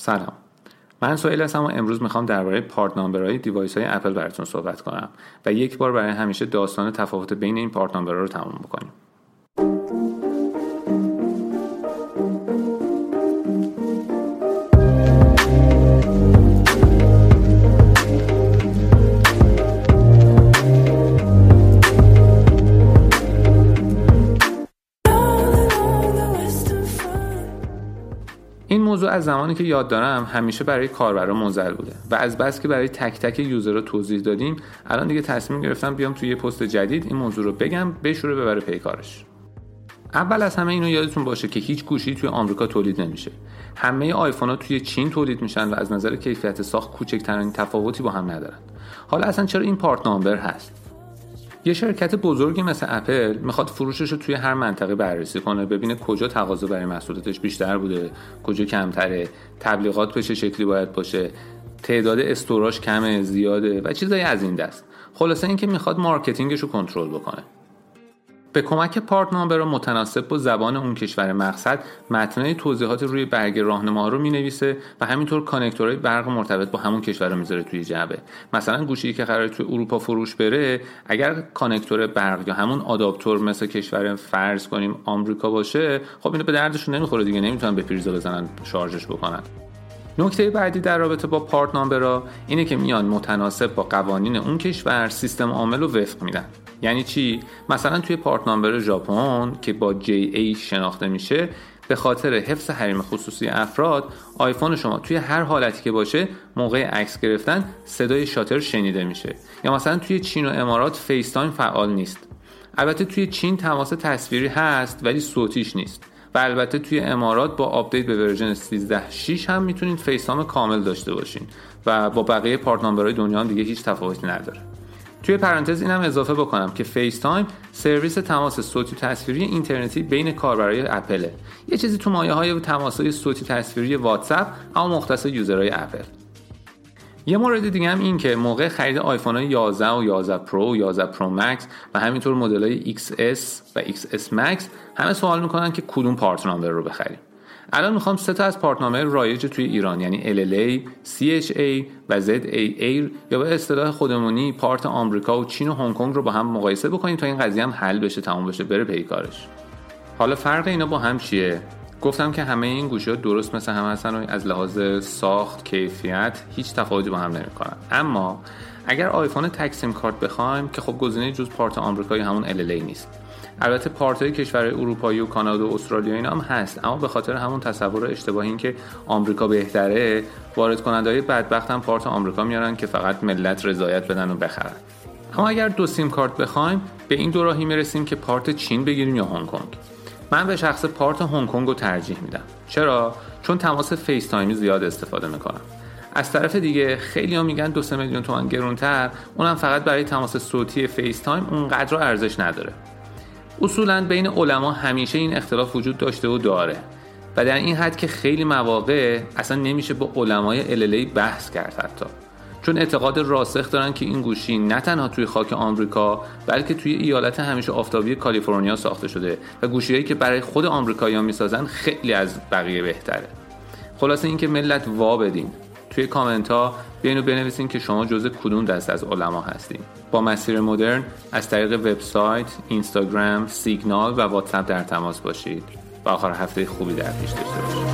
سلام. من سویل هستم و امروز می‌خوام درباره پارت نامبرهای دیوایس های اپل براتون صحبت کنم و یک بار برای همیشه داستان تفاوت بین این پارت نامبرها رو تموم بکنیم. موضوع از زمانی که یاد دارم همیشه برای کاربرا معضل بوده و از بس که برای تک تک user رو توضیح دادیم الان دیگه تصمیم گرفتم بیام توی یه پست جدید این موضوع رو بگم بشوره ببره پی کارش. اول از همه اینو یادتون باشه که هیچ گوشی توی آمریکا تولید نمیشه. همه آیفون ها توی چین تولید میشن و از نظر کیفیت ساخت کوچکترین تفاوتی با هم ندارن. حالا اصلا چرا این part number هست؟ یه شرکت بزرگی مثل اپل می‌خواد فروشش رو توی هر منطقه بررسی کنه ببینه کجا تقاضا برای محصولاتش بیشتر بوده کجا کمتره تبلیغات به چه شکلی باید باشه تعداد store اش کمه زیاده و چیزایی از این دست. خلاصه اینکه می‌خواد marketing ش رو کنترل بکنه. به کمک part number متناسب با زبان اون کشور مقصد متنای توضیحات روی برگ راهنما رو می‌نویسه و همینطور connector های برق مرتبط با همون کشور رو می‌ذاره توی جعبه. مثلا گوشی که قرار توی اروپا فروش بره اگر connector برق یا همون آداپتور مثل کشور فرض کنیم آمریکا باشه خب اینو به دردشون نمی‌خوره دیگه نمی‌تونن به پریزا بزنن شارژش بکنن. نکته بعدی در رابطه با part number ها اینه که میان متناسب با قوانین اون کشور سیستم عامل رو وفق میدن. یعنی چی؟ مثلا توی part number ژاپن که با JA شناخته میشه به خاطر حفظ حریم خصوصی افراد آیفون شما توی هر حالتی که باشه موقع عکس گرفتن صدای شاتر شنیده میشه. یا مثلا توی چین و امارات FaceTime فعال نیست. البته توی چین تماس تصویری هست ولی صوتیش نیست. و البته توی امارات با update به version 13.6 هم می‌تونید FaceTime کامل داشته باشین. و با بقیه part number های دنیا هم دیگه هیچ تفاوتی نداره. توی پرانتز اینم اضافه بکنم که FaceTime سرویس تماس صوتی تصویری اینترنتی بین کاربرای اپله. یه چیزی تو مایه های تماس های صوتی تصویری واتساپ اما مختص user های اپل. یه مورد دیگه هم این که موقع خرید آیفون های 11 و 11 Pro و 11 Pro Max و همینطور مدل های XS و XS Max همه سوال می‌کنن که کدوم پارت نامبر رو بخریم. الان می‌خوام سه تا از پارتنامه رایج توی ایران یعنی LLA, CHA و ZAA یا به اصطلاح خودمونی پارت آمریکا و چین و هنگ کنگ رو با هم مقایسه بکنیم تا این قضیه هم حل بشه تموم بشه بره پیکارش حالا فرق اینا با هم چیه؟ گفتم که همه این گوشی ها درست مثل هم هستن و از لحاظ ساخت کیفیت هیچ تفاوتی با هم نمی‌کنن. اما اگر آیفون تک سیم کارت بخوایم که خب گزینه جز part آمریکایی همون LLA نیست. البته part های کشور اروپایی و کانادا و استرالیا اینا هم هست. اما به خاطر همون تصور اشتباهی این که آمریکا بهتره وارد کننده های بدبخت هم part آمریکا میارن که فقط ملت رضایت بدن و بخرن. اما اگر دو سیم کارت بخوایم به این دو راهی می‌رسیم که part چین بگیریم یا هنگ کنگ. من به شخصه part هنگ کنگ رو ترجیح میدم. چرا؟ چون تماس FaceTime ی زیاد استفاده می‌کنم. از طرف دیگه خیلی ها میگن دو سه میلیون تومن گرونتر اونم فقط برای تماس صوتی FaceTime اونقدر ارزش نداره. اصولا بین علما همیشه این اختلاف وجود داشته و داره. و در این حد که خیلی مواقع اصلا نمیشه با علمای LLA بحث کرد حتی. چون اعتقاد راسخ دارن که این گوشی نه تنها توی خاک آمریکا بلکه توی ایالت همیشه آفتابی کالیفرنیا ساخته شده و گوشیهایی که برای خود آمریکایی‌ها می‌سازن خیلی از بقیه بهتره. خلاصه اینکه ملت وا بدین. توی کامنت ها بیاین و بنویسین که شما جزء کدوم دست از علما هستین. با مسیر مدرن از طریق وبسایت، اینستاگرام، سیگنال و واتساپ در تماس باشید. و آخر هفته خوبی در پیش داشته باشید.